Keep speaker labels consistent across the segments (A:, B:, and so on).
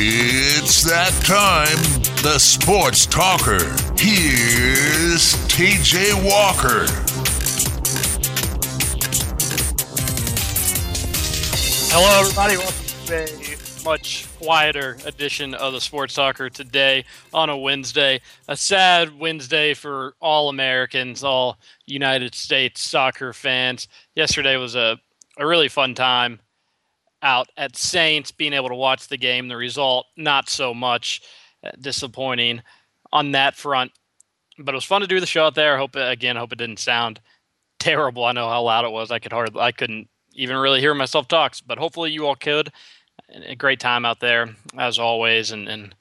A: It's that time, the sports talker. Here's TJ Walker.
B: Hello, everybody. Welcome to a much quieter edition of the Sports Talker today on a Wednesday. A sad Wednesday for all Americans, all United States soccer fans. Yesterday was a, a really fun time out at Saints, being able to watch the game. The result, not so much uh, disappointing on that front. But it was fun to do the show out there. I hope again, I hope it didn't sound terrible. I know how loud it was. I could hardly, I couldn't even really hear myself talk. But hopefully, you all could. A great time out there as always, and and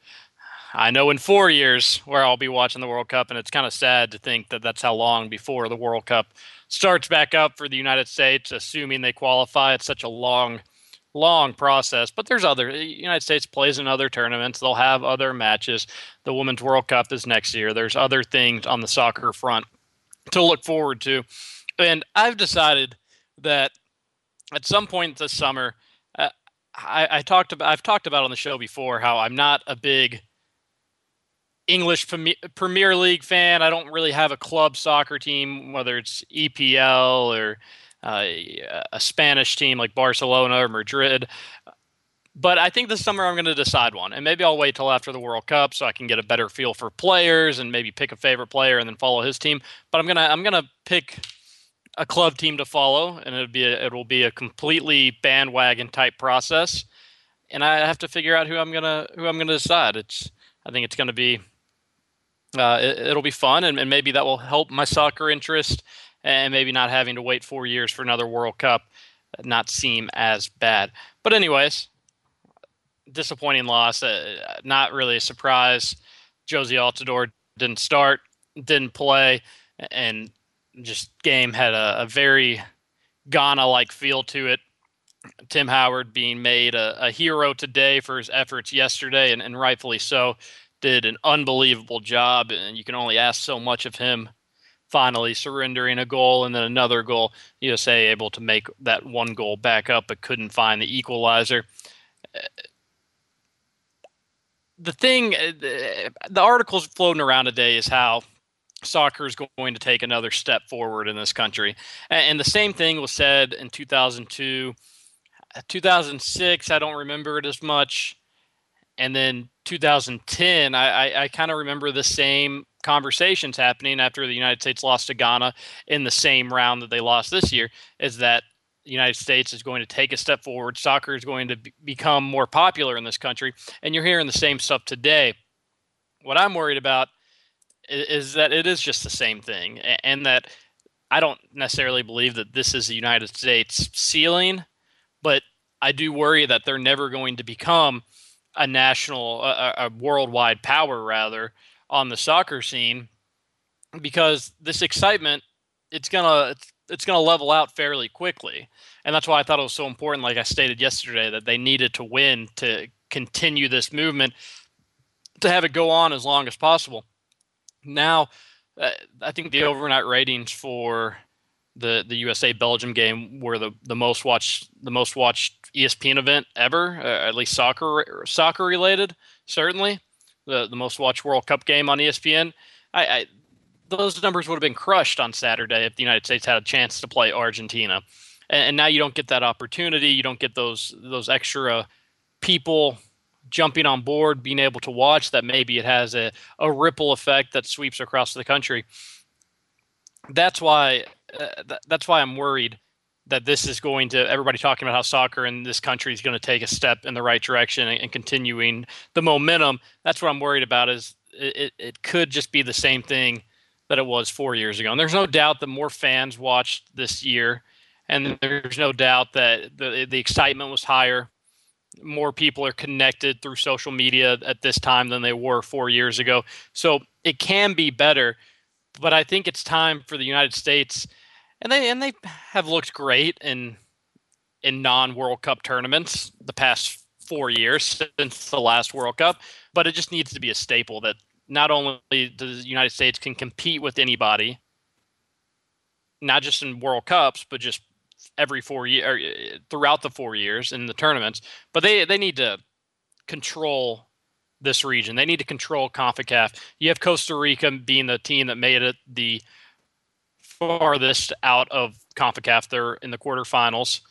B: I know in four years where I'll be watching the World Cup, and it's kind of sad to think that that's how long before the World Cup starts back up for the United States, assuming they qualify. It's such a long long process, but there's other United States plays in other tournaments. They'll have other matches. The Women's World Cup is next year. There's other things on the soccer front to look forward to. And I've decided that at some point this summer, uh, I, I talked about I've talked about on the show before how I'm not a big English Premier League fan. I don't really have a club soccer team, whether it's EPL or uh, a Spanish team like Barcelona or Madrid. But I think this summer I'm going to decide one, and maybe I'll wait till after the World Cup so I can get a better feel for players and maybe pick a favorite player and then follow his team. But I'm gonna I'm gonna pick a club team to follow, and it'll be a, it will be a completely bandwagon type process, and I have to figure out who I'm gonna who I'm gonna decide. It's I think it's going to be uh, it, will be fun, and, and maybe that will help my soccer interest and maybe not having to wait four years for another World Cup not seem as bad. But anyways, disappointing loss. Uh, not really a surprise. Jozy Altidore didn't start, didn't play, and just game had a, a very Ghana-like feel to it. Tim Howard being made a, a hero today for his efforts yesterday, and, and rightfully so. Did an unbelievable job, and you can only ask so much of him finally surrendering a goal and then another goal. USA able to make that one goal back up, but couldn't find the equalizer. The thing, uh, the articles floating around today is how soccer is going to take another step forward in this country. And the same thing was said in 2002. Uh, 2006, I don't remember it as much. And then 2010, I, I, I kind of remember the same conversations happening after the United States lost to Ghana in the same round that they lost this year is that the United States is going to take a step forward. Soccer is going to be- become more popular in this country. And you're hearing the same stuff today. What I'm worried about is, is that it is just the same thing and that I don't necessarily believe that this is the United States ceiling, but I do worry that they're never going to become a national, a, a worldwide power, rather, on the soccer scene because this excitement it's gonna it's, it's gonna level out fairly quickly. And that's why i thought it was so important like i stated yesterday that they needed to win to continue this movement to have it go on as long as possible. Now uh, i think the overnight ratings for the the USA Belgium game were the the most watched the most watched ESPN event ever, uh, at least soccer soccer related, certainly the the most watched World Cup game on ESPN. I, I those numbers would have been crushed on Saturday if the United States had a chance to play Argentina, and, and now you don't get that opportunity. You don't get those those extra people jumping on board, being able to watch. That maybe it has a a ripple effect that sweeps across the country. That's why uh, th- that's why I'm worried that this is going to everybody talking about how soccer in this country is going to take a step in the right direction and, and continuing the momentum. That's what I'm worried about. Is it, it could just be the same thing that it was four years ago. And there's no doubt that more fans watched this year, and there's no doubt that the the excitement was higher. More people are connected through social media at this time than they were four years ago. So it can be better, but I think it's time for the United States and they and they have looked great in in non World Cup tournaments the past four years since the last World Cup. But it just needs to be a staple that not only the United States can compete with anybody, not just in World Cups, but just every four year uh, throughout the four years in the tournaments. But they they need to control this region. They need to control CONCACAF. You have Costa Rica being the team that made it the farthest out of CONCACAF. They're in the quarterfinals.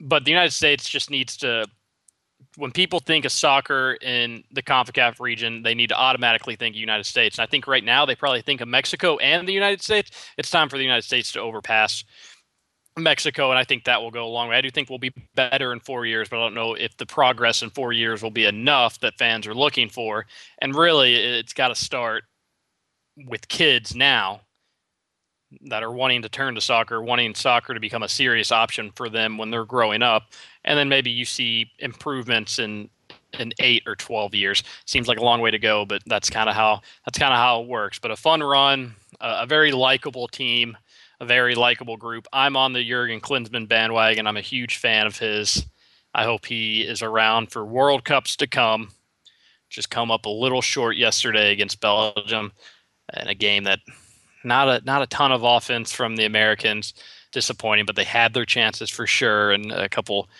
B: But the United States just needs to when people think of soccer in the CONCACAF region, they need to automatically think United States. And I think right now they probably think of Mexico and the United States. It's time for the United States to overpass Mexico, and I think that will go a long way. I do think we'll be better in four years, but I don't know if the progress in four years will be enough that fans are looking for. And really, it's got to start with kids now that are wanting to turn to soccer, wanting soccer to become a serious option for them when they're growing up. And then maybe you see improvements in in eight or twelve years. Seems like a long way to go, but that's kind of how that's kind of how it works. But a fun run, a, a very likable team, a very likable group. I'm on the Jurgen Klinsmann bandwagon. I'm a huge fan of his. I hope he is around for World Cups to come. Just come up a little short yesterday against Belgium in a game that not a not a ton of offense from the Americans. Disappointing, but they had their chances for sure, and a couple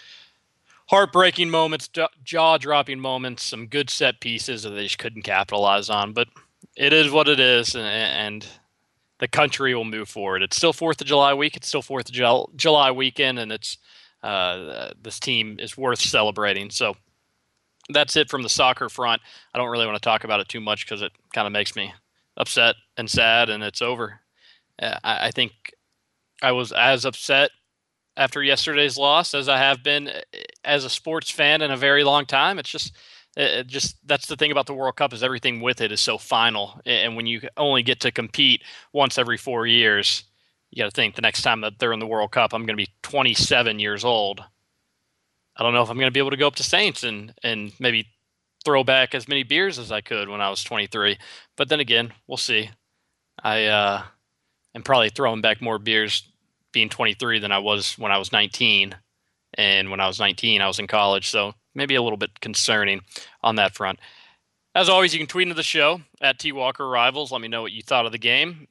B: heartbreaking moments, jaw dropping moments, some good set pieces that they just couldn't capitalize on. But it is what it is, and, and the country will move forward. It's still Fourth of July week. It's still Fourth of July weekend, and it's uh, this team is worth celebrating. So that's it from the soccer front. I don't really want to talk about it too much because it kind of makes me upset and sad, and it's over. Uh, I, I, think I was as upset after yesterday's loss as I have been uh, as a sports fan in a very long time. It's just, it just that's the thing about the World Cup is everything with it is so final, and when you only get to compete once every four years, you got to think the next time that they're in the World Cup, I'm going to be 27 years old. I don't know if I'm going to be able to go up to Saints and and maybe throw back as many beers as I could when I was 23. But then again, we'll see. I uh, am probably throwing back more beers being 23 than I was when I was 19. And when I was 19, I was in college. So maybe a little bit concerning on that front. As always, you can tweet into the show at T Walker Rivals. Let me know what you thought of the game.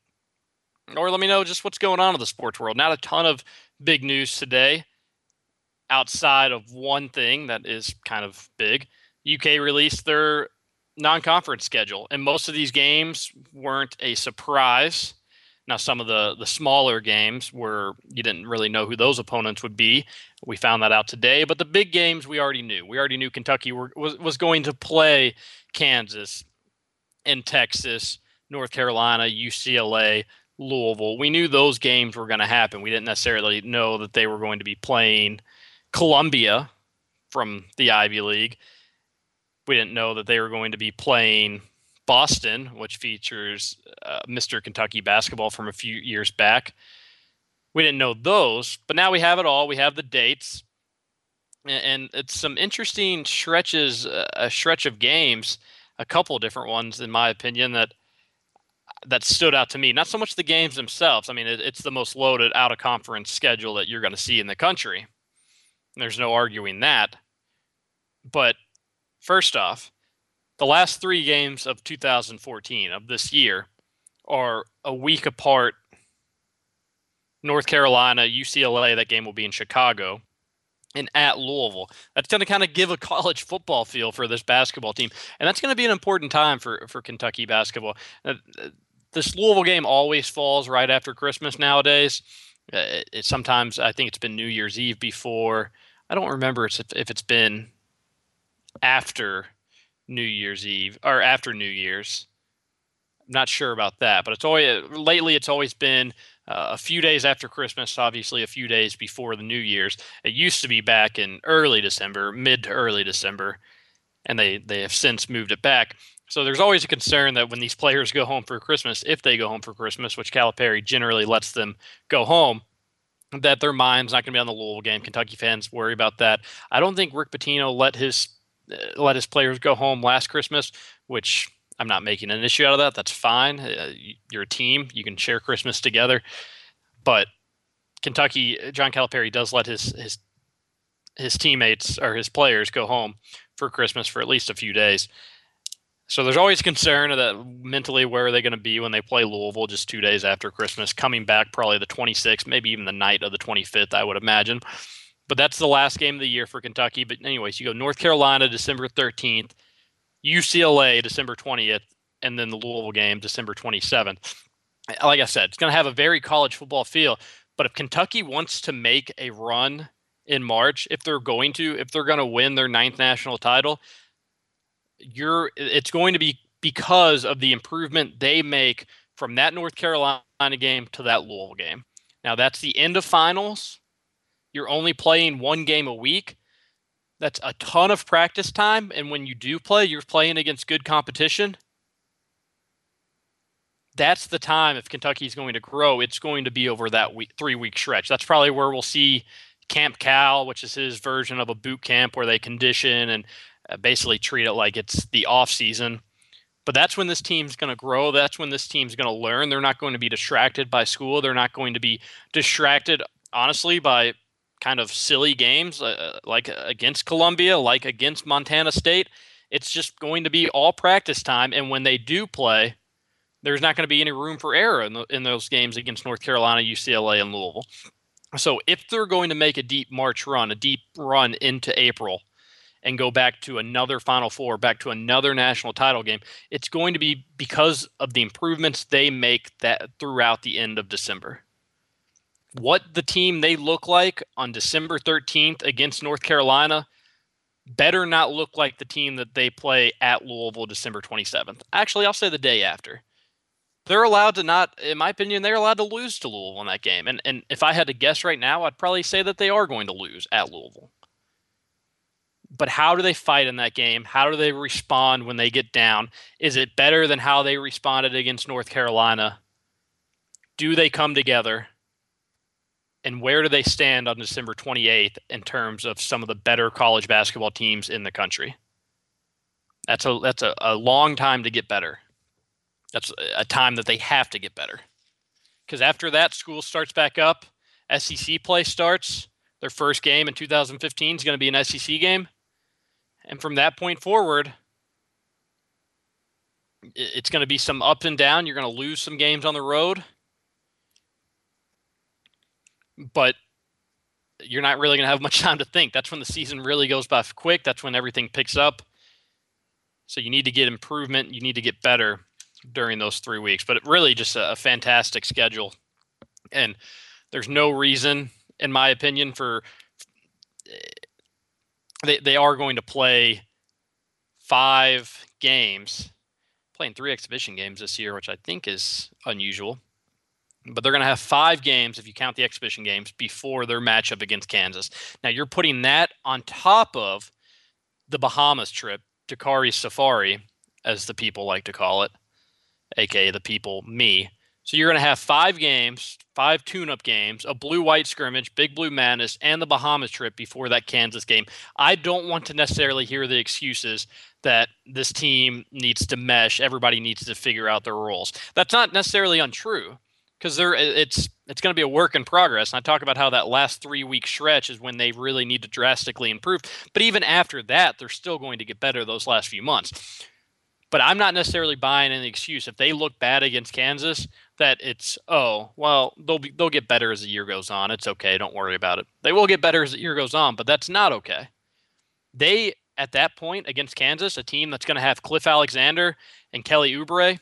B: Or let me know just what's going on in the sports world. Not a ton of big news today outside of one thing that is kind of big. UK released their non-conference schedule, and most of these games weren't a surprise. Now, some of the the smaller games were you didn't really know who those opponents would be. We found that out today, but the big games we already knew. We already knew Kentucky were, was was going to play Kansas and Texas, North Carolina, UCLA, Louisville. We knew those games were going to happen. We didn't necessarily know that they were going to be playing Columbia from the Ivy League we didn't know that they were going to be playing Boston, which features uh, Mr. Kentucky basketball from a few years back. We didn't know those, but now we have it all. We have the dates, and, it's some interesting stretches, uh, a stretch of games, a couple different ones, in my opinion, that that stood out to me. Not so much the games themselves. I mean, it, it's the most loaded out of conference schedule that you're going to see in the country. There's no arguing that. But First off, the last three games of 2014 of this year are a week apart. North Carolina, UCLA, that game will be in Chicago, and at Louisville. That's going to kind of give a college football feel for this basketball team, and that's going to be an important time for for Kentucky basketball. Uh, this Louisville game always falls right after Christmas nowadays. Uh, it, it, sometimes I think it's been New Year's Eve before. I don't remember if, if it's been after New Year's Eve or after New Year's. I'm not sure about that, but it's always lately it's always been uh, a few days after Christmas, obviously a few days before the New Year's. It used to be back in early December, mid to early December, and they they have since moved it back. So there's always a concern that when these players go home for Christmas, if they go home for Christmas, which Calipari generally lets them go home, that their mind's not going to be on the Louisville game. Kentucky fans worry about that. I don't think Rick Pitino let his let his players go home last Christmas, which I'm not making an issue out of that. That's fine. Uh, you're a team. You can share Christmas together. But Kentucky, John Calipari does let his his his teammates or his players go home for Christmas for at least a few days. So there's always concern that mentally where are they going to be when they play Louisville just two days after Christmas, coming back probably the 26th, maybe even the night of the 25th, I would imagine. But that's the last game of the year for Kentucky. But anyways, you go North Carolina December 13th, UCLA December 20th, and then the Louisville game December 27th. Like I said, it's going to have a very college football feel. But if Kentucky wants to make a run in March, if they're going to, if they're going to win their ninth national title, you're it's going to be because of the improvement they make from that North Carolina game to that Louisville game. Now that's the end of finals. You're only playing one game a week. That's a ton of practice time. And when you do play, you're playing against good competition. That's the time if Kentucky is going to grow, it's going to be over that week, three week stretch. That's probably where we'll see Camp Cal, which is his version of a boot camp where they condition and uh, basically treat it like it's the off season. But that's when this team's going to grow. That's when this team's going to learn. They're not going to be distracted by school. They're not going to be distracted, honestly, by kind of silly games uh, uh like against Columbia, like against Montana State. It's just going to be all practice time. And when they do play, there's not going to be any room for error in, the, in those games against North Carolina, UCLA, and Louisville. So if they're going to make a deep March run, a deep run into April, and go back to another Final Four, back to another national title game, it's going to be because of the improvements they make that throughout the end of December. What the team they look like on December 13th against North Carolina better not look like the team that they play at Louisville December 27th. Actually, I'll say the day after. They're allowed to not, in my opinion, they're allowed to lose to Louisville in that game. And and if I had to guess right now, I'd probably say that they are going to lose at Louisville but how do they fight in that game? How do they respond when they get down? Is it better than how they responded against North Carolina? Do they come together? And where do they stand on December 28th in terms of some of the better college basketball teams in the country? That's a that's a, a long time to get better. That's a time that they have to get better. Because after that, school starts back up. SEC play starts. Their first game in 2015 is going to be an SEC game. And from that point forward, it's going to be some up and down. You're going to lose some games on the road, but you're not really going to have much time to think. That's when the season really goes by quick. That's when everything picks up. So you need to get improvement. You need to get better during those three weeks. But it really, just a, a fantastic schedule. And there's no reason, in my opinion, for eh, they, they are going to play five games, playing three exhibition games this year, which I think is unusual. But they're going to have five games, if you count the exhibition games, before their matchup against Kansas. Now, you're putting that on top of the Bahamas trip, Dakari Safari, as the people like to call it, aka the people, me. So you're going to have five games, five tune-up games, a blue-white scrimmage, Big Blue Madness, and the Bahamas trip before that Kansas game. I don't want to necessarily hear the excuses that this team needs to mesh. Everybody needs to figure out their roles. That's not necessarily untrue because there it's it's going to be a work in progress. And I talk about how that last three week stretch is when they really need to drastically improve. But even after that, they're still going to get better those last few months. But I'm not necessarily buying any excuse. If they look bad against Kansas, that it's oh well they'll be they'll get better as the year goes on. It's okay, don't worry about it. They will get better as the year goes on, but that's not okay. They at that point against Kansas, a team that's going to have Cliff Alexander and Kelly Oubre,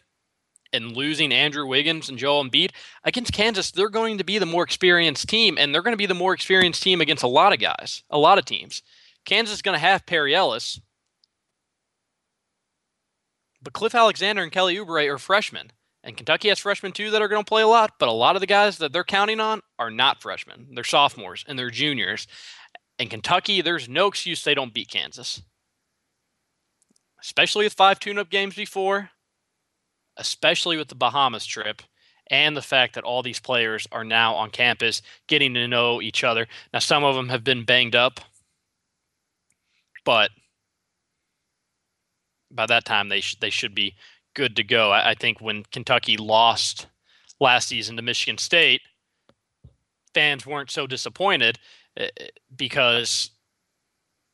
B: and losing Andrew Wiggins and Joel Embiid against Kansas, they're going to be the more experienced team, and they're going to be the more experienced team against a lot of guys, a lot of teams. Kansas is going to have Perry Ellis, but Cliff Alexander and Kelly Oubre are freshmen. And Kentucky has freshmen too that are going to play a lot, but a lot of the guys that they're counting on are not freshmen. They're sophomores and they're juniors. And Kentucky, there's no excuse they don't beat Kansas. Especially with five tune up games before, especially with the Bahamas trip, and the fact that all these players are now on campus getting to know each other. Now, some of them have been banged up, but by that time they sh- they should be good to go. I, I think when Kentucky lost last season to Michigan State, fans weren't so disappointed eh, eh, because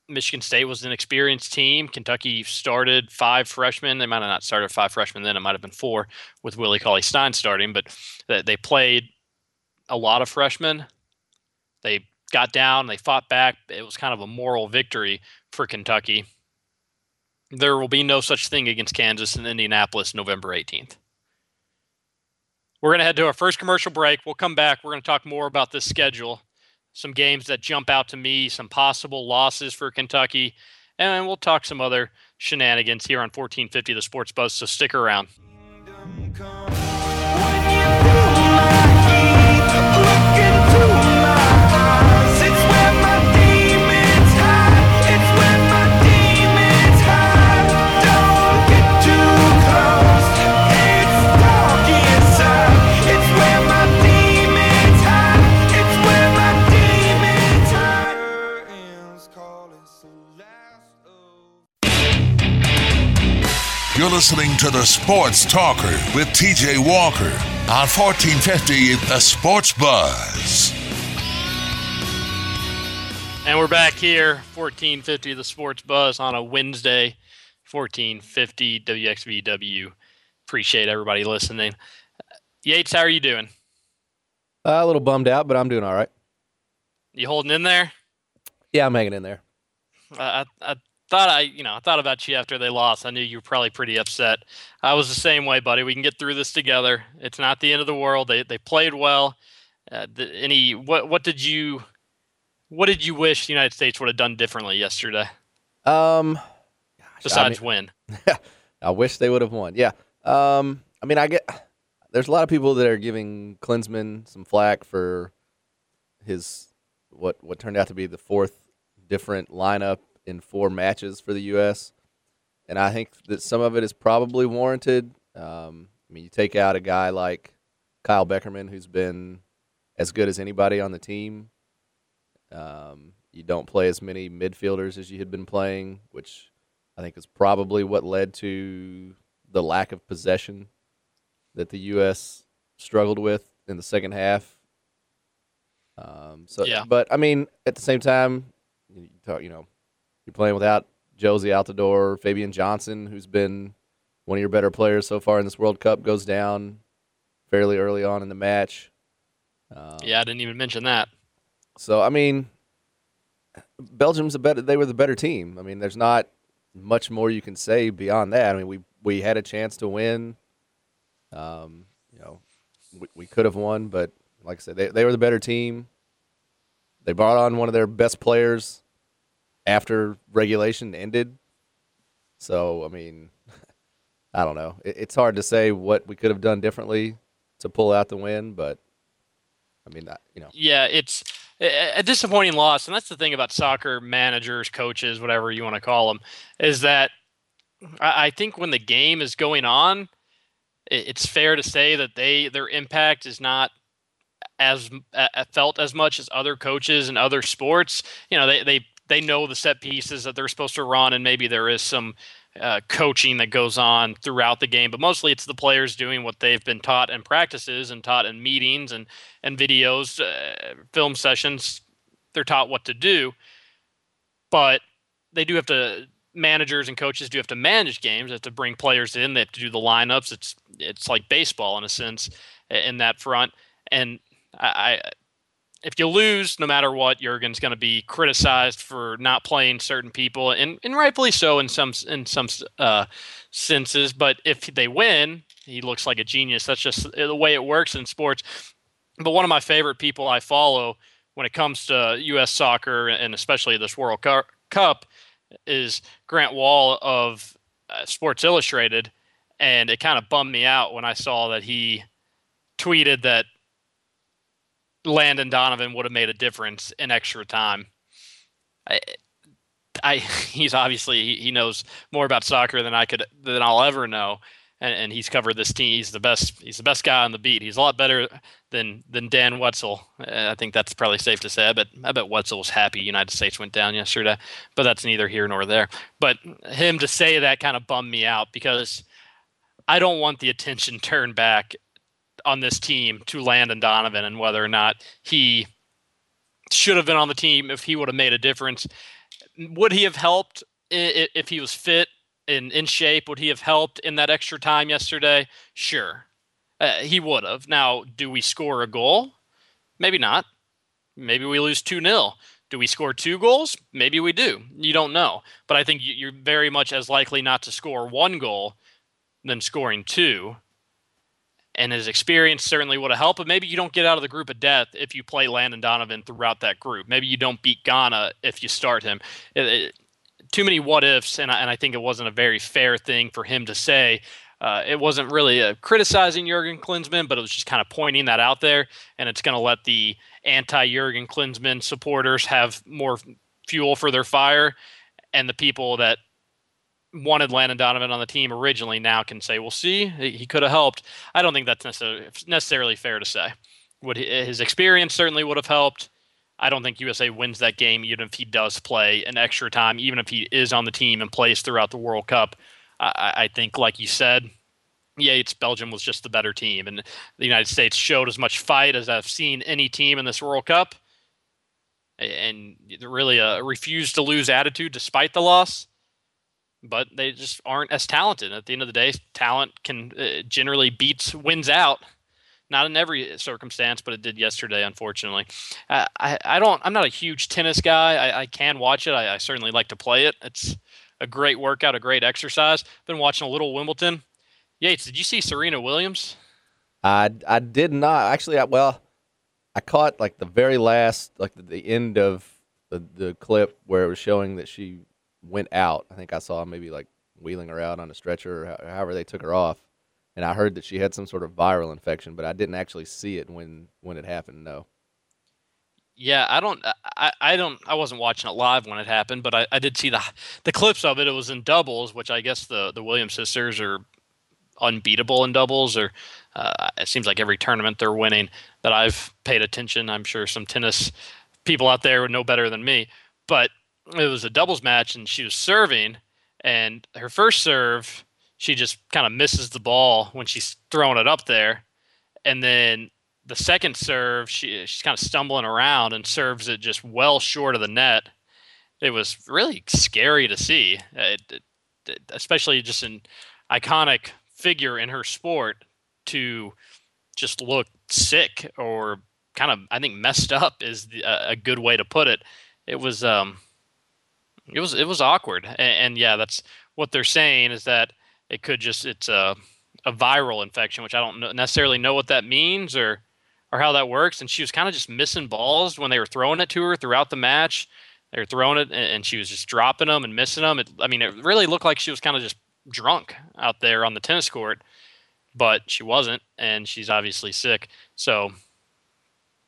B: Michigan State was an experienced team. Kentucky started five freshmen. They might have not started five freshmen then. It might have been four with Willie Cauley Stein starting, but they played a lot of freshmen. They got down, they fought back. It was kind of a moral victory for Kentucky. There will be no such thing against Kansas in Indianapolis November 18th. We're going to head to our first commercial break. We'll come back. We're going to talk more about this schedule, some games that jump out to me, some possible losses for Kentucky, and we'll talk some other shenanigans here on 1450 The Sports Buzz. So stick around.
A: Listening to the Sports Talker with TJ Walker on 1450 The Sports Buzz.
B: And we're back here, 1450 The Sports Buzz on a Wednesday, 1450 WXVW. Appreciate everybody listening. Yates, how are you doing?
C: Uh, a little bummed out, but I'm doing all right.
B: You holding in there?
C: Yeah, I'm hanging in there.
B: I, I thought I, you know, I thought about you after they lost. I knew you were probably pretty upset. I was the same way, buddy. We can get through this together. It's not the end of the world. They they played well. Uh, the, any what what did you what did you wish the United States would have done differently yesterday?
C: Um,
B: gosh, besides I mean,
C: win. I wish they would have won. Yeah. Um, I mean, I get there's a lot of people that are giving Klinsmann some flack for his what what turned out to be the fourth different lineup in four matches for the U.S. And I think that some of it is probably warranted. Um, I mean, you take out a guy like Kyle Beckerman, who's been as good as anybody on the team. Um, you don't play as many midfielders as you had been playing, which I think is probably what led to the lack of possession that the U.S. struggled with in the second half. Um, so, yeah. but I mean, at the same time, you talk, you know, you're playing without Jozy Altidore, Fabian Johnson, who's been one of your better players so far in this World Cup, goes down fairly early on in the match.
B: Um, yeah, I didn't even mention that.
C: So I mean, Belgium's a better. They were the better team. I mean, there's not much more you can say beyond that. I mean, we we had a chance to win. Um, you know, we, we could have won, but like I said, they they were the better team. They brought on one of their best players after regulation ended. So, I mean, I don't know. It, it's hard to say what we could have done differently to pull out the win, but I mean, you know.
B: Yeah, it's a disappointing loss, and that's the thing about soccer managers, coaches, whatever you want to call them, is that I think when the game is going on, it's fair to say that they their impact is not as uh, felt as much as other coaches and other sports. You know, they they they know the set pieces that they're supposed to run, and maybe there is some uh, coaching that goes on throughout the game. But mostly, it's the players doing what they've been taught in practices and taught in meetings and and videos, uh, film sessions. They're taught what to do, but they do have to. Managers and coaches do have to manage games. They have to bring players in. They have to do the lineups. It's it's like baseball in a sense in that front. And I, if you lose, no matter what, Jurgen's going to be criticized for not playing certain people, and, and rightfully so in some in some uh, senses. But if they win, he looks like a genius. That's just the way it works in sports. But one of my favorite people I follow when it comes to U.S. soccer and especially this World Cup is Grant Wahl of uh, Sports Illustrated, and it kind of bummed me out when I saw that he tweeted that Landon Donovan would have made a difference in extra time. I, I he's obviously he knows more about soccer than I could than I'll ever know, and, and he's covered this team. He's the best. He's the best guy on the beat. He's a lot better than than Dan Wetzel. I think that's probably safe to say. I bet I bet Wetzel was happy United States went down yesterday, but that's neither here nor there. But him to say that kind of bummed me out because I don't want the attention turned back on this team to Landon Donovan and whether or not he should have been on the team if he would have made a difference. Would he have helped if he was fit and in shape? Would he have helped in that extra time yesterday? Sure, uh, he would have. Now, do we score a goal? Maybe not. Maybe we lose 2 0. Do we score two goals? Maybe we do. You don't know. But I think you're very much as likely not to score one goal than scoring two. And his experience certainly would have helped, but maybe you don't get out of the group of death if you play Landon Donovan throughout that group. Maybe you don't beat Ghana if you start him. It, it, too many what ifs, and I, and I think it wasn't a very fair thing for him to say. Uh, it wasn't really uh, criticizing Jurgen Klinsmann, but it was just kind of pointing that out there, and it's going to let the anti-Jurgen Klinsmann supporters have more fuel for their fire, and the people that wanted Landon Donovan on the team originally now can say, "Well, see, he could have helped." I don't think that's necessarily fair to say. Would his experience certainly would have helped? I don't think USA wins that game, even if he does play an extra time, even if he is on the team and plays throughout the World Cup. I, I think, like you said, Yates, Belgium was just the better team, and the United States showed as much fight as I've seen any team in this World Cup, and really a refused to lose attitude despite the loss. But they just aren't as talented. At the end of the day, talent can uh, generally beats wins out not in every circumstance, but it did yesterday, unfortunately. Uh, I, I don't. I'm not a huge tennis guy. I, I can watch it. I, I, certainly like to play it. It's a great workout, a great exercise. Been watching a little Wimbledon. Yates, did you see Serena Williams?
C: I I did not actually. I, well, I caught like the very last, like the, the end of the the clip where it was showing that she went out. I think I saw maybe like wheeling her out on a stretcher or however they took her off and I heard that she had some sort of viral infection, but I didn't actually see it when when it happened. No.
B: Yeah, I don't, I, I don't, I wasn't watching it live when it happened, but I, I did see the the clips of it. It was in doubles, which I guess the the Williams sisters are unbeatable in doubles, or uh, it seems like every tournament they're winning that I've paid attention. I'm sure some tennis people out there would know better than me, but it was a doubles match, and she was serving, and her first serve she just kind of misses the ball when she's throwing it up there. And then the second serve, she she's kind of stumbling around and serves it just well short of the net. It was really scary to see, it, it, especially just an iconic figure in her sport to just look sick or kind of I think messed up is the, a good way to put it. It was um, it was it was awkward, and, and yeah, that's what they're saying is that it could just it's a a viral infection, which I don't necessarily know what that means or or how that works. And she was kind of just missing balls when they were throwing it to her throughout the match. They were throwing it, and she was just dropping them and missing them. It, I mean, it really looked like she was kind of just drunk out there on the tennis court, but she wasn't, and she's obviously sick. So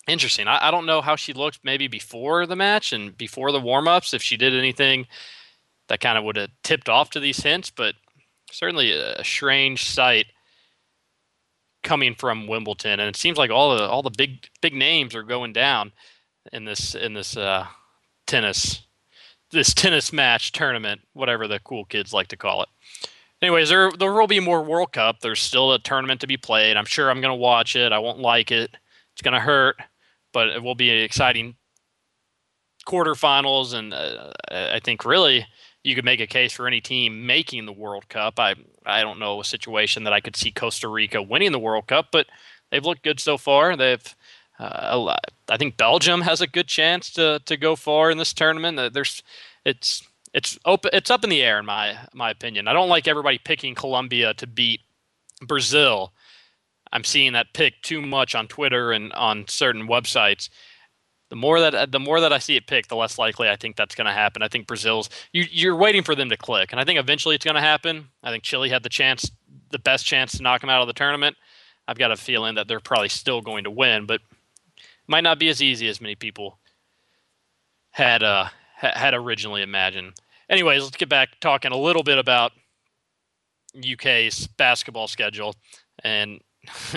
B: interesting. I, I don't know how she looked maybe before the match and before the warm ups, if she did anything that kind of would have tipped off to these hints, but certainly a strange sight coming from Wimbledon, and it seems like all the all the big big names are going down in this in this uh, tennis this tennis match tournament, whatever the cool kids like to call it. Anyways, there there will be more World Cup. There's still a tournament to be played. I'm sure I'm going to watch it. I won't like it. It's going to hurt, but it will be an exciting quarterfinals, and uh, I think really you could make a case for any team making the World Cup. I I don't know a situation that I could see Costa Rica winning the World Cup, but they've looked good so far. They've uh, I think Belgium has a good chance to to go far in this tournament. Uh, there's it's it's open it's up in the air in my my opinion. I don't like everybody picking Colombia to beat Brazil. I'm seeing that pick too much on Twitter and on certain websites the more that the more that I see it picked, the less likely I think that's going to happen. I think Brazil's you, you're waiting for them to click, and I think eventually it's going to happen. I think Chile had the chance, the best chance to knock them out of the tournament. I've got a feeling that they're probably still going to win, but might not be as easy as many people had uh, had originally imagined. Anyways, let's get back talking a little bit about UK's basketball schedule, and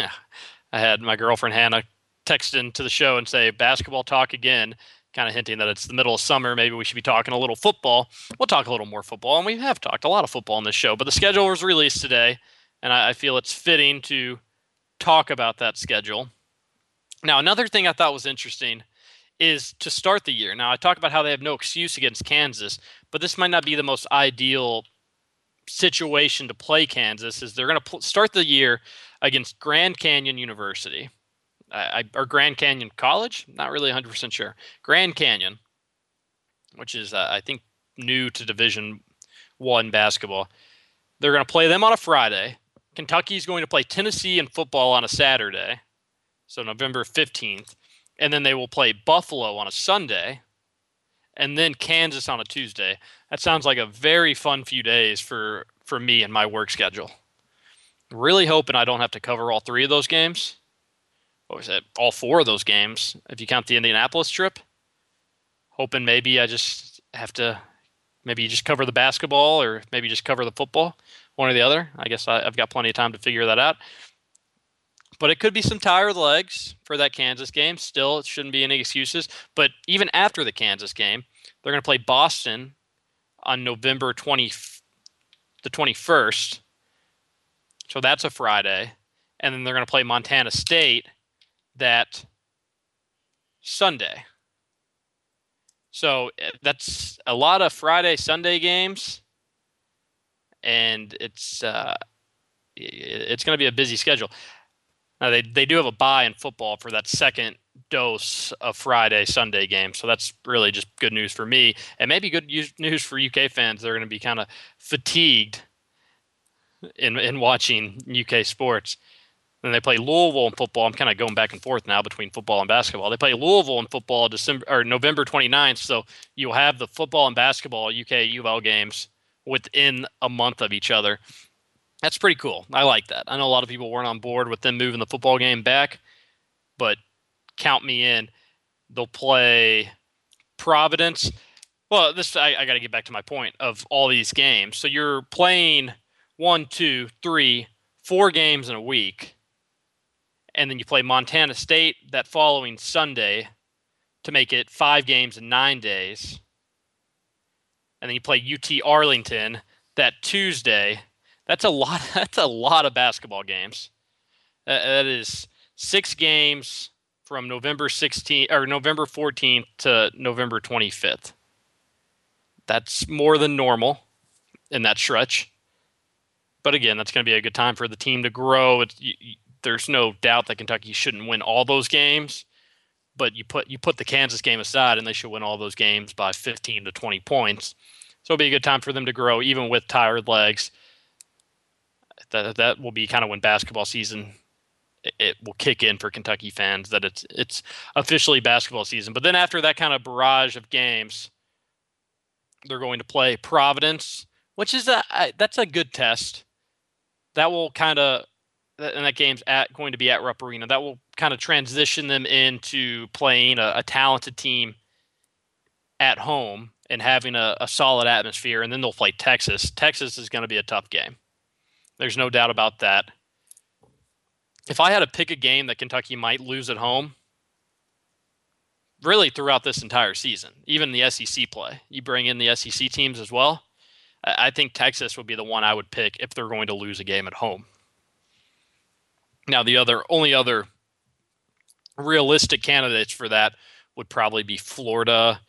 B: I had my girlfriend Hannah text into the show and say basketball talk again, kind of hinting that it's the middle of summer. Maybe we should be talking a little football. We'll talk a little more football, and we have talked a lot of football on this show. But the schedule was released today, and I, I feel it's fitting to talk about that schedule. Now, another thing I thought was interesting is to start the year. Now, I talk about how they have no excuse against Kansas, but this might not be the most ideal situation to play Kansas. Is they're going to pl- start the year against Grand Canyon University I, or Grand Canyon College. Not really 100% sure. Grand Canyon, which is uh, I think new to Division One basketball. They're going to play them on a Friday. Kentucky's going to play Tennessee in football on a Saturday, so November 15th, and then they will play Buffalo on a Sunday, and then Kansas on a Tuesday. That sounds like a very fun few days for for me and my work schedule. Really hoping I don't have to cover all three of those games. What was it? All four of those games, if you count the Indianapolis trip. Hoping maybe I just have to, maybe you just cover the basketball or maybe just cover the football, one or the other. I guess I, I've got plenty of time to figure that out. But it could be some tired legs for that Kansas game. Still, it shouldn't be any excuses. But even after the Kansas game, they're going to play Boston on November 20, the 21st. So that's a Friday. And then they're going to play Montana State that Sunday. So eh, that's a lot of Friday, Sunday games. And it's uh, it's going to be a busy schedule. Now they, they do have a bye in football for that second dose of Friday Sunday game, so that's really just good news for me, and maybe good news for UK fans. They're going to be kind of fatigued in in watching UK sports. Then they play Louisville in football. I'm kind of going back and forth now between football and basketball. They play Louisville in football December or November 29th, so you'll have the football and basketball UK UL games within a month of each other. That's pretty cool. I like that. I know a lot of people weren't on board with them moving the football game back, but count me in. They'll play Providence. Well, this I, I got to get back to my point of all these games. So you're playing one, two, three, four games in a week, and then you play Montana State that following Sunday to make it five games in nine days, and then you play UT Arlington that Tuesday. That's a lot. That's a lot of basketball games. that is six games from November 16th or November 14th to November 25th. That's more than normal in that stretch. But again, that's going to be a good time for the team to grow. It's, you, there's no doubt that Kentucky shouldn't win all those games, but you put you put the Kansas game aside, and they should win all those games by 15 to 20 points. So it'll be a good time for them to grow, even with tired legs. That that will be kind of when basketball season it will kick in for Kentucky fans that it's it's officially basketball season. But then after that kind of barrage of games, they're going to play Providence, which is a that's a good test. That will kind of and that game's at going to be at Rupp Arena. That will kind of transition them into playing a, a talented team at home and having a, a solid atmosphere. And then they'll play Texas. Texas is going to be a tough game. There's no doubt about that if I had to pick a game that Kentucky might lose at home, really throughout this entire season, even the SEC play, you bring in the SEC teams as well. I think Texas would be the one I would pick if they're going to lose a game at home. Now, the other only other realistic candidates for that would probably be Florida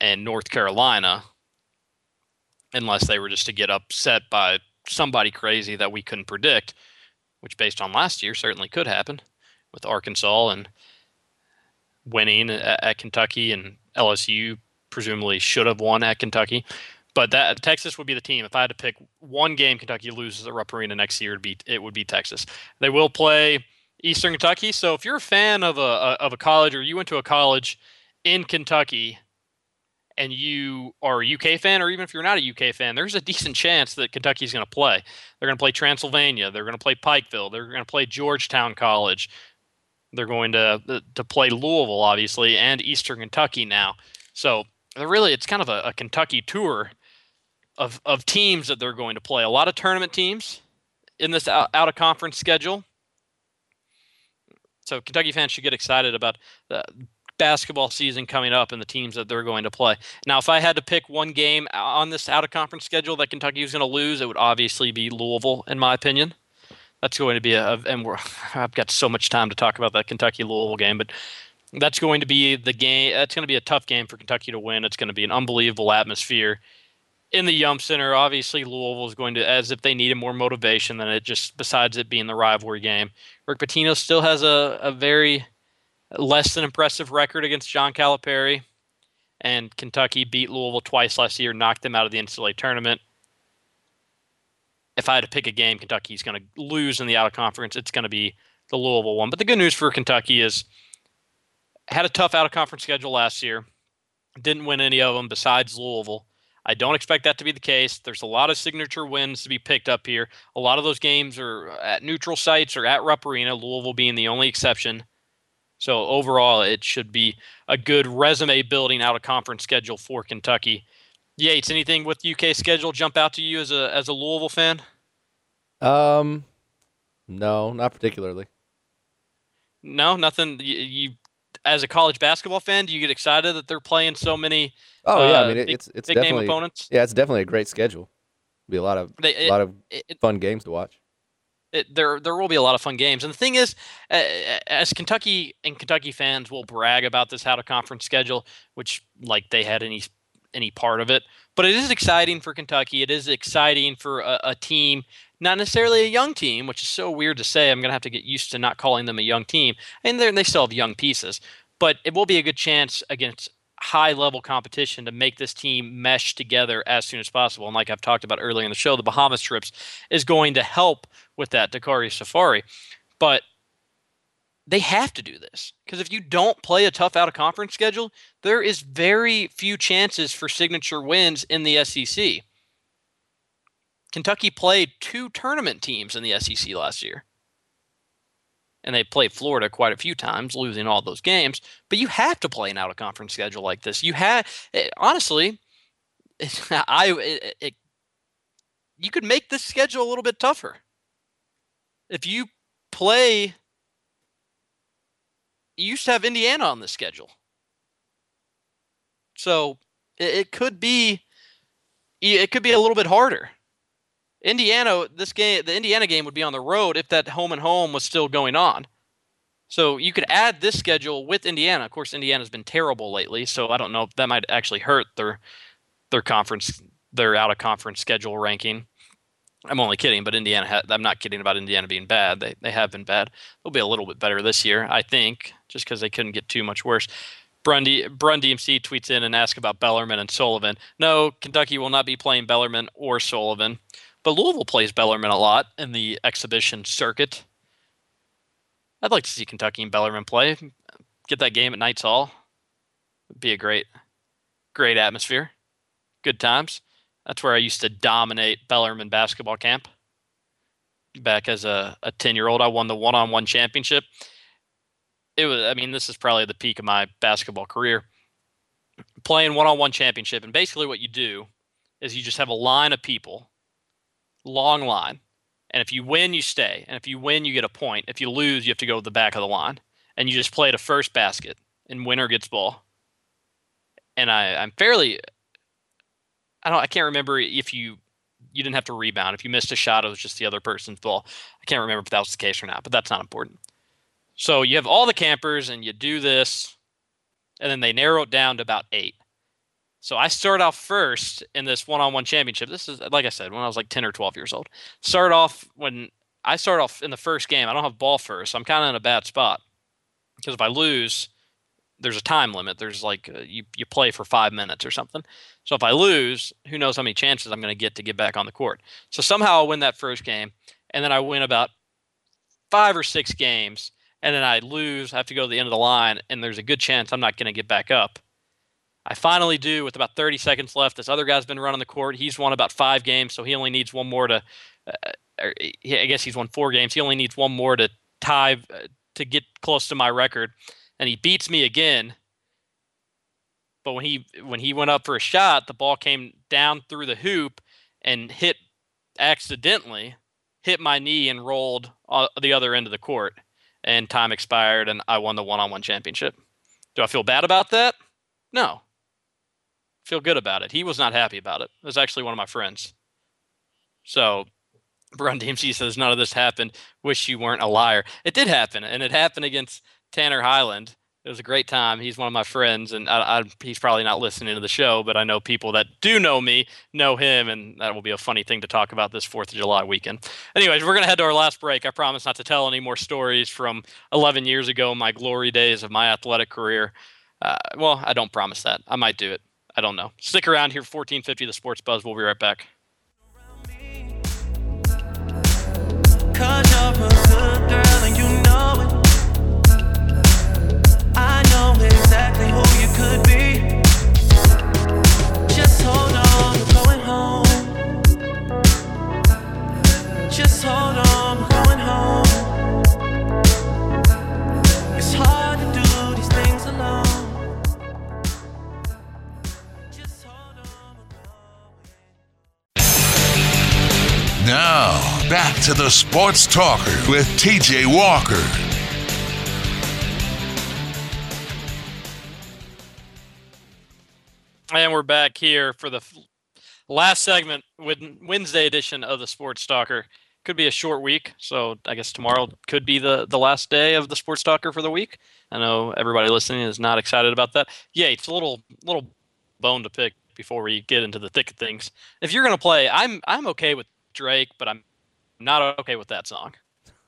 B: and North Carolina, unless they were just to get upset by somebody crazy that we couldn't predict which based on last year certainly could happen with Arkansas and winning at, at Kentucky and LSU presumably should have won at Kentucky. But that Texas would be the team. If I had to pick one game Kentucky loses at Rupp Arena next year, it'd be it would be Texas. They will play Eastern Kentucky. So if you're a fan of a of a college or you went to a college in Kentucky and you are a UK fan, or even if you're not a UK fan, there's a decent chance that Kentucky's going to play. They're going to play Transylvania. They're going to play Pikeville. They're going to play Georgetown College. They're going to uh, to play Louisville, obviously, and Eastern Kentucky now. So really, it's kind of a, a Kentucky tour of of teams that they're going to play. A lot of tournament teams in this out, out of conference schedule. So Kentucky fans should get excited about the basketball season coming up and the teams that they're going to play. Now, if I had to pick one game uh, on this out of conference schedule that Kentucky was going to lose, it would obviously be Louisville, in my opinion. That's going to be a, and we're, I've got so much time to talk about that Kentucky Louisville game, but that's going to be the game. That's going to be a tough game for Kentucky to win. It's going to be an unbelievable atmosphere in the Yum Center. Obviously, Louisville is going to, as if they needed more motivation than it just, besides it being the rivalry game. Rick Pitino still has a, a very less than impressive record against John Calipari, and Kentucky beat Louisville twice last year, knocked them out of the NCAA tournament. If I had to pick a game, Kentucky's going to lose in the out of conference. It's going to be the Louisville one. But the good news for Kentucky is had a tough out of conference schedule last year. Didn't win any of them besides Louisville. I don't expect that to be the case. There's a lot of signature wins to be picked up here. A lot of those games are at neutral sites or at Rupp Arena, Louisville being the only exception. So overall, it should be a good resume building out of conference schedule for Kentucky. Yates, anything with UK schedule jump out to you as a as a Louisville fan?
C: Um, no, not particularly.
B: No, nothing. You, you as a college basketball fan, do you get excited that they're playing so many?
C: Oh yeah, I
B: uh,
C: mean it, it's it's
B: big
C: definitely
B: name opponents.
C: yeah, it's definitely a great schedule. Be a lot of
B: They,
C: a
B: it,
C: lot of
B: it,
C: fun games to watch.
B: It, there there will be a lot of fun games. And the thing is, as Kentucky and Kentucky fans will brag about this out of conference schedule, which like they had any any part of it. But it is exciting for Kentucky. It is exciting for a, a team, not necessarily a young team, which is so weird to say. I'm gonna have to get used to not calling them a young team, and they still have young pieces. But it will be a good chance against high level competition to make this team mesh together as soon as possible. And like I've talked about earlier in the show, the Bahamas trips is going to help with that Dakari Safari. But they have to do this because if you don't play a tough out of conference schedule, there is very few chances for signature wins in the SEC. Kentucky played two tournament teams in the SEC last year. And they played Florida quite a few times, losing all those games. But you have to play an out of conference schedule like this. You have, eh, honestly, I it, it, you could make this schedule a little bit tougher if you play you used to have Indiana on the schedule. So it, it could be it could be a little bit harder. Indiana, this game, the Indiana game would be on the road if that home and home was still going on. So you could add this schedule with Indiana. Of course, Indiana's been terrible lately, so I don't know if that might actually hurt their their conference, their out of conference schedule ranking. I'm only kidding, but Indiana. Ha- I'm not kidding about Indiana being bad. They they have been bad. They'll be a little bit better this year, I think, just because they couldn't get too much worse. Brun, Brun DMC tweets in and asks about Bellarmine and Sullivan. No, Kentucky will not be playing Bellarmine or Sullivan, but Louisville plays Bellarmine a lot in the exhibition circuit. I'd like to see Kentucky and Bellarmine play. Get that game at Knights Hall. It'd be a great, great atmosphere. Good times. That's where I used to dominate Bellarmine basketball camp. Back as a, a 10 year old, I won the one on one championship. It was, I mean, this is probably the peak of my basketball career. Playing one on one championship. And basically, what you do is you just have a line of people, long line. And if you win, you stay. And if you win, you get a point. If you lose, you have to go to the back of the line. And you just play to first basket, and winner gets ball. And I, I'm fairly I don't I can't remember if you you didn't have to rebound. If you missed a shot, it was just the other person's ball. I can't remember if that was the case or not, but that's not important. So you have all the campers and you do this, and then they narrow it down to about eight. So I start off first in this one-on-one championship. This is like I said when I was like 10 or 12 years old. Start off when I start off in the first game. I don't have ball first, so I'm kind of in a bad spot because if I lose, there's a time limit. There's like uh, you you play for five minutes or something. So if I lose, who knows how many chances I'm going to get to get back on the court. So somehow I win that first game, and then I win about five or six games, and then I lose. I have to go to the end of the line, and there's a good chance I'm not going to get back up. I finally do with about 30 seconds left. This other guy's been running the court. He's won about five games, so he only needs one more to. Uh, or I guess he's won four games. He only needs one more to tie uh, to get close to my record, and he beats me again. But when he when he went up for a shot, the ball came down through the hoop and hit accidentally, hit my knee and rolled on the other end of the court. And time expired, and I won the one-on-one championship. Do I feel bad about that? No. Feel good about it. He was not happy about it. It was actually one of my friends. So Brun DMC says none of this happened. Wish you weren't a liar. It did happen, and it happened against Tanner Highland. It was a great time. He's one of my friends, and I, I, he's probably not listening to the show, but I know people that do know me know him, and that will be a funny thing to talk about this Fourth of July weekend. Anyways, we're gonna head to our last break. I promise not to tell any more stories from 11 years ago, my glory days of my athletic career. Uh, well, I don't promise that. I might do it. I don't know. Stick around here, 1450 The Sports Buzz. We'll be right back.
A: Now, back to the Sports Talker with TJ Walker.
B: And we're back here for the last segment with Wednesday edition of the Sports Talker. Could be a short week, so I guess tomorrow could be the, the last day of the Sports Talker for the week. I know everybody listening is not excited about that. Yeah, it's a little little bone to pick before we get into the thick of things. If you're gonna play, I'm I'm okay with Drake, but I'm not okay with that song.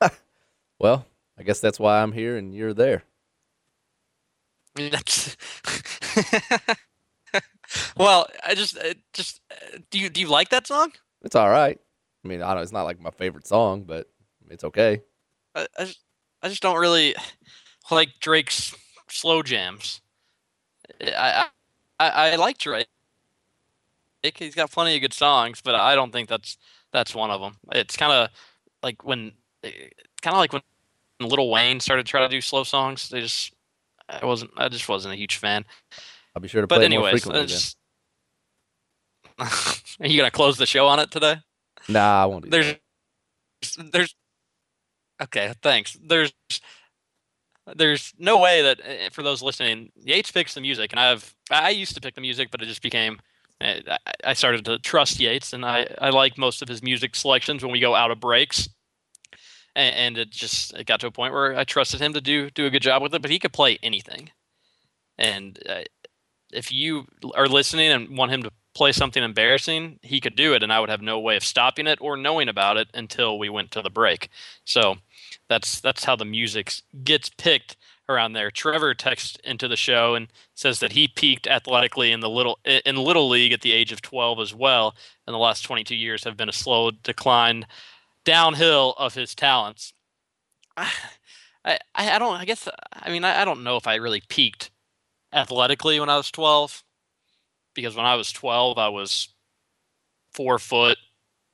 C: well, I guess that's why I'm here and you're there.
B: That's well, I just uh, just uh, do you do you like that song?
C: It's all right. I mean, I don't. It's not like my favorite song, but it's okay.
B: I I just, I just don't really like Drake's slow jams. I I, I like Drake. He's got plenty of good songs, but I don't think that's that's one of them. It's kind of like when, kind of like when Lil Wayne started trying to do slow songs. They just, I wasn't, I just wasn't a huge fan.
C: I'll be sure to play but anyways, more frequently. Just,
B: are you gonna close the show on it today?
C: Nah, I won't do
B: there's,
C: that.
B: There's, okay, thanks. There's, there's no way that eh, for those listening, Yates picks the music, and I've I used to pick the music, but it just became I started to trust Yates, and I, I like most of his music selections when we go out of breaks. And, and it just it got to a point where I trusted him to do do a good job with it. But he could play anything, and uh, if you are listening and want him to play something embarrassing, he could do it, and I would have no way of stopping it or knowing about it until we went to the break. So that's that's how the music gets picked around there. Trevor texts into the show and says that he peaked athletically in the little in little league at the age of 12 as well. And the last 22 years have been a slow decline downhill of his talents. I, I, I don't. I guess. I mean, I, I don't know if I really peaked athletically when I was 12, because when I was 12, I was four foot,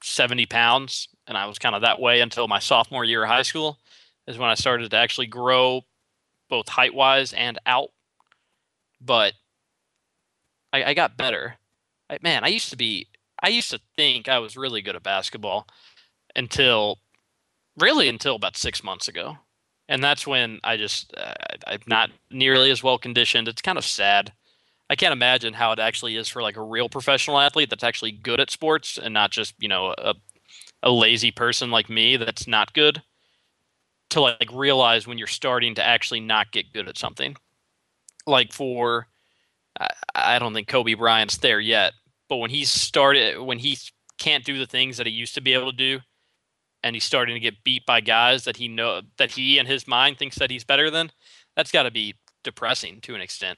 B: 70 pounds, and I was kind of that way until my sophomore year of high school. Is when I started to actually grow both height wise and out. But I, I got better. I, man, I used to be. I used to think I was really good at basketball until really until about six months ago, and that's when I just uh, I'm not nearly as well conditioned. It's kind of sad. I can't imagine how it actually is for like a real professional athlete that's actually good at sports and not just you know a a lazy person like me that's not good to like realize when you're starting to actually not get good at something. Like for, I, I don't think Kobe Bryant's there yet, but when he started, when he can't do the things that he used to be able to do, and he's starting to get beat by guys that he know that he in his mind thinks that he's better than, that's got to be depressing to an extent.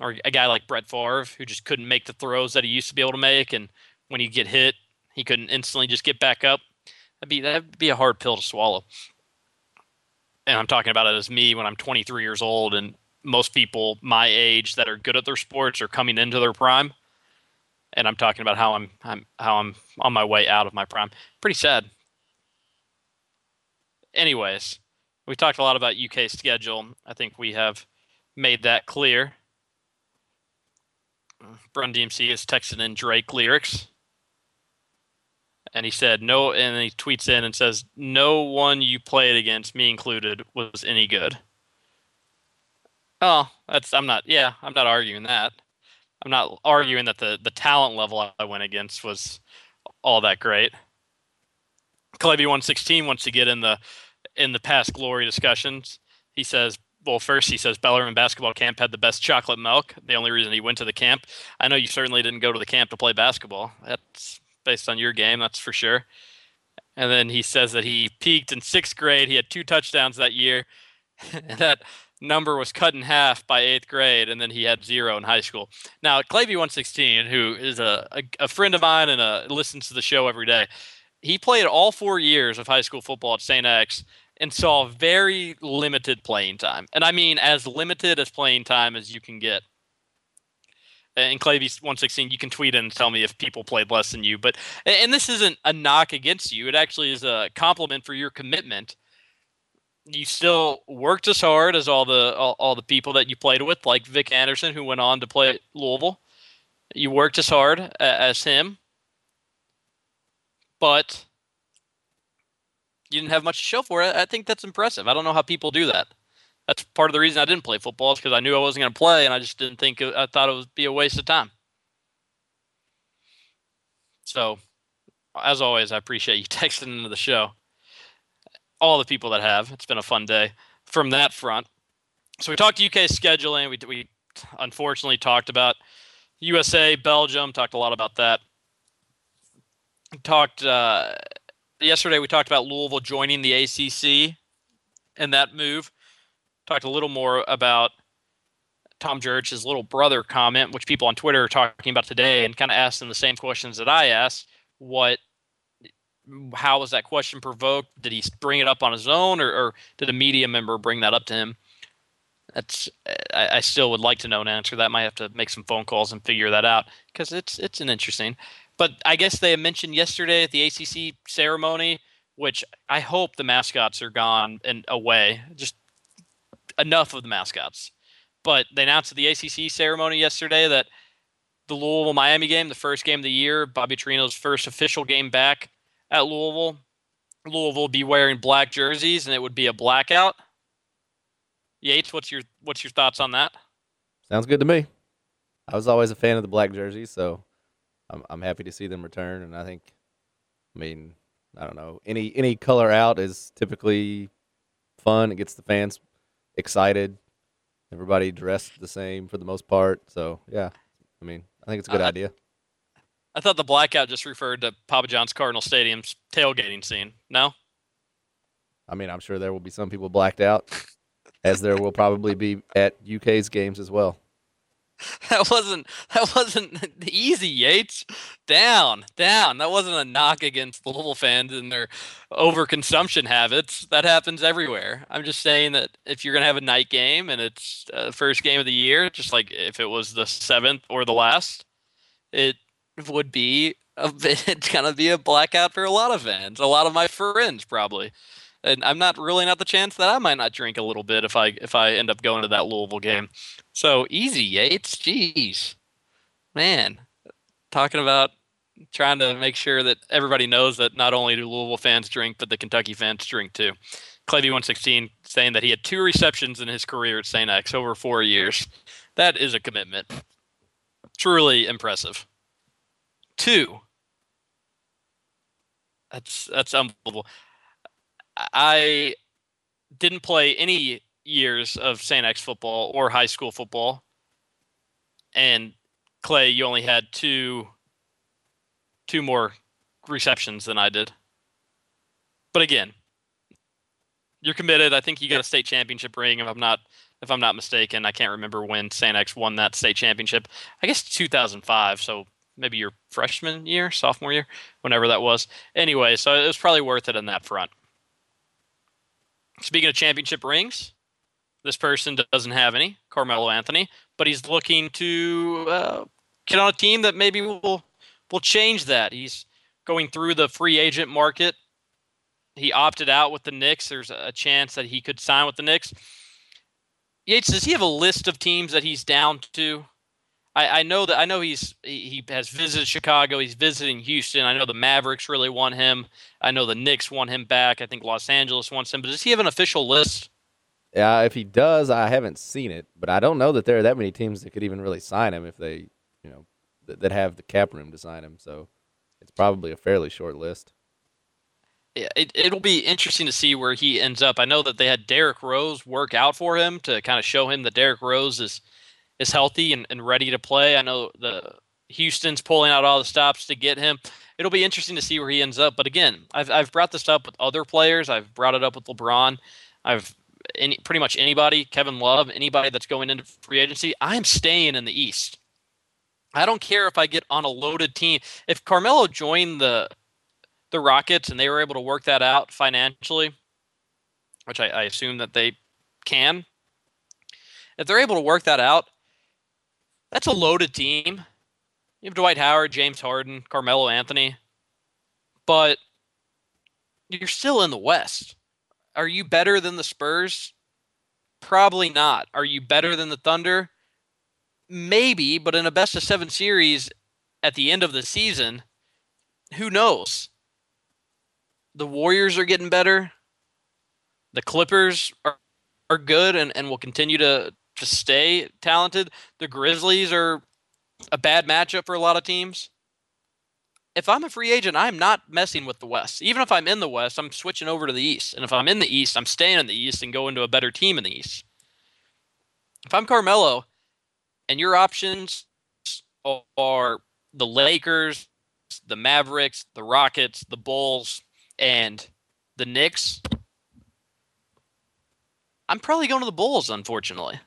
B: Or a guy like Brett Favre who just couldn't make the throws that he used to be able to make, and when he get hit, he couldn't instantly just get back up. That'd be that'd be a hard pill to swallow. And I'm talking about it as me when I'm 23 years old, and most people my age that are good at their sports are coming into their prime. And I'm talking about how I'm, I'm how I'm on my way out of my prime. Pretty sad. Anyways, we talked a lot about UK schedule. I think we have made that clear. Brun DMC has texted in Drake lyrics and he said no and he tweets in and says no one you played against me included was any good oh that's i'm not yeah i'm not arguing that i'm not arguing that the the talent level i went against was all that great Clavy 116 wants to get in the in the past glory discussions he says well, first he says Bellarmine basketball camp had the best chocolate milk. The only reason he went to the camp. I know you certainly didn't go to the camp to play basketball. That's based on your game, that's for sure. And then he says that he peaked in sixth grade. He had two touchdowns that year. and that number was cut in half by eighth grade, and then he had zero in high school. Now, Clavy116, who is a, a, a friend of mine and a, listens to the show every day, he played all four years of high school football at St. X and saw very limited playing time. And I mean as limited as playing time as you can get. And Clavy 116, you can tweet and tell me if people played less than you. But and this isn't a knock against you. It actually is a compliment for your commitment. You still worked as hard as all the all, all the people that you played with, like Vic Anderson, who went on to play at Louisville. You worked as hard as him, but you didn't have much to show for it. I think that's impressive. I don't know how people do that. That's part of the reason I didn't play football is because I knew I wasn't going to play, and I just didn't think I thought it would be a waste of time. So, as always, I appreciate you texting into the show. All the people that have. It's been a fun day from that front. So we talked UK scheduling. We we unfortunately talked about USA, Belgium. Talked a lot about that. Talked uh, yesterday we talked about Louisville joining the ACC and that move. Talked a little more about Tom Jurich's little brother comment, which people on Twitter are talking about today, and kind of asked him the same questions that I asked. What, mm, how was that question provoked? Did he bring it up on his own, or, or did a media member bring that up to him? That's I, I, still would like to know an answer. That might have to make some phone calls and figure that out because it's it's an interesting. But I guess they mentioned yesterday at the ACC ceremony, which I hope the mascots are gone and away. Just enough of the mascots. But they announced at the ACC ceremony yesterday that the Louisville Miami game, the first game of the year, Bobby Petrino's first official game back at Louisville. Louisville will be wearing black jerseys, and it would be a blackout. Yates, what's your what's your thoughts on that?
C: Sounds good to me. I was always a fan of the black jerseys, so I'm I'm happy to see them return, and I think, I mean, I don't know any any color out is typically fun. It gets the fans excited. Everybody dressed the same for the most part, so yeah. I mean, I think it's a good uh, idea.
B: I thought the blackout just referred to Papa John's Cardinal Stadium's tailgating scene. No.
C: I mean, I'm sure there will be some people blacked out, as there will probably be at UK's games as well.
B: that wasn't that wasn't easy, Yates. Down, down. That wasn't a knock against Louisville fans and their overconsumption habits. That happens everywhere. I'm just saying that if you're gonna have a night game and it's uh, first game of the year, just like if it was the seventh or the last, it would be a bit. It's gonna be a blackout for a lot of fans. A lot of my friends probably and I'm not ruling out the chance that I might not drink a little bit if I if I end up going to that Louisville game. So easy, Yates. Jeez, man, talking about trying to make sure that everybody knows that not only do Louisville fans drink, but the Kentucky fans drink too. Clavy 116 saying that he had two receptions in his career at St. X over four years. That is a commitment. Truly impressive. Two. That's that's unbelievable. I didn't play any years of St. X football or high school football. And Clay, you only had two two more receptions than I did. But again, you're committed. I think you got a state championship ring if I'm not if I'm not mistaken. I can't remember when St. X won that state championship. I guess 2005, so maybe your freshman year, sophomore year, whenever that was. Anyway, so it was probably worth it in that front. Speaking of championship rings, this person doesn't have any, Carmelo Anthony, but he's looking to uh, get on a team that maybe will will change that. He's going through the free agent market. He opted out with the Knicks. There's a chance that he could sign with the Knicks. Yates, does he have a list of teams that he's down to? I, I know that I know he's he has visited Chicago. He's visiting Houston. I know the Mavericks really want him. I know the Knicks want him back. I think Los Angeles wants him. But does he have an official list?
C: Yeah, if he does, I haven't seen it, but I don't know that there are that many teams that could even really sign him if they, you know, th- that have the cap room to sign him. So it's probably a fairly short list.
B: Yeah, it, it'll be interesting to see where he ends up. I know that they had Derrick Rose work out for him to kind of show him that Derrick Rose is is healthy and, and ready to play. I know the Houston's pulling out all the stops to get him. It'll be interesting to see where he ends up. But again, I've I've brought this up with other players. I've brought it up with LeBron. I've any pretty much anybody, Kevin Love, anybody that's going into free agency. I'm staying in the East. I don't care if I get on a loaded team. If Carmelo joined the the Rockets and they were able to work that out financially, which I, I assume that they can, if they're able to work that out, that's a loaded team. You have Dwight Howard, James Harden, Carmelo Anthony, but you're still in the West. Are you better than the Spurs? Probably not. Are you better than the Thunder? Maybe, but in a best of seven series at the end of the season, who knows? The Warriors are getting better. The Clippers are, are good and, and will continue to, to stay talented. The Grizzlies are a bad matchup for a lot of teams. If I'm a free agent, I'm not messing with the West. Even if I'm in the West, I'm switching over to the East. And if I'm in the East, I'm staying in the East and going to a better team in the East. If I'm Carmelo and your options are the Lakers, the Mavericks, the Rockets, the Bulls, and the Knicks, I'm probably going to the Bulls, unfortunately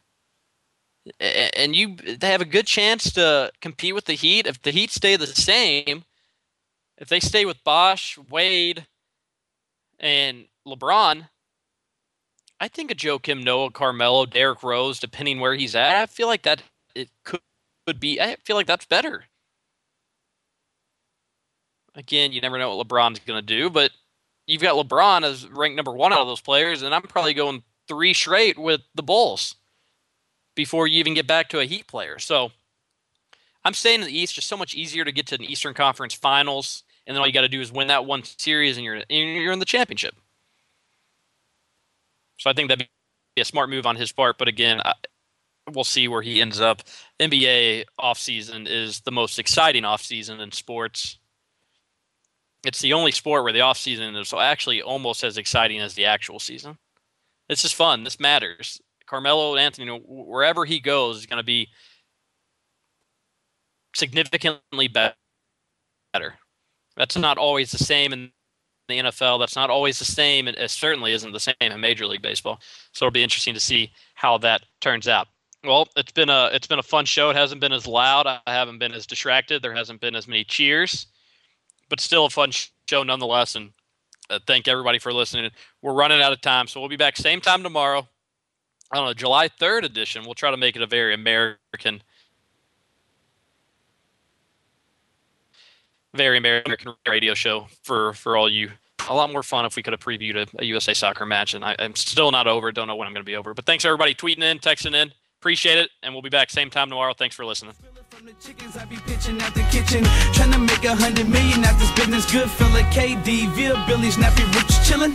B: and you they have a good chance to compete with the Heat if the Heat stay the same. If they stay with Bosh, Wade, and LeBron, I think a Joakim Noah, Carmelo, Derrick Rose, depending where he's at, I feel like that it could, could be. I feel like that's better. Again, you never know what LeBron's going to do, but you've got LeBron as ranked number one out of those players, and I'm probably going three straight with the Bulls before you even get back to a Heat player. So I'm staying in the East. Just so much easier to get to an Eastern Conference Finals, and then all you got to do is win that one series, and you're you're in the championship. So I think that'd be a smart move on his part. But again, I, we'll see where he ends up. NBA offseason is the most exciting offseason in sports. It's the only sport where the offseason is actually almost as exciting as the actual season. It's just fun. This matters. Carmelo Anthony, wherever he goes, is going to be significantly better. That's not always the same in the NFL. That's not always the same. It certainly isn't the same in Major League Baseball. So it'll be interesting to see how that turns out. Well, it's been a it's been a fun show. It hasn't been as loud. I haven't been as distracted. There hasn't been as many cheers, but still a fun show nonetheless. And uh, thank everybody for listening. We're running out of time, so we'll be back same time tomorrow. I don't know, July 3rd edition. We'll try to make it a very American, very American radio show for, for all you. A lot more fun if we could have previewed a, a USA soccer match. And I, am still not over. Don't know when I'm going to be over. But thanks, everybody, tweeting in, texting in. Appreciate it. And we'll be back same time tomorrow. Thanks for listening. From the chickens, I be pitching out the kitchen, trying to make a hundred million out this business. Good fella, KD, Bill, Billy, Snappy, Rich, chillin'.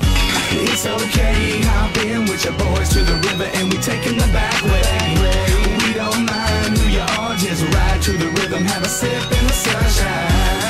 B: It's okay, I've been with your boys to the river, and we taking the back way. We don't mind who you are, just ride to the rhythm, have a sip in the sunshine.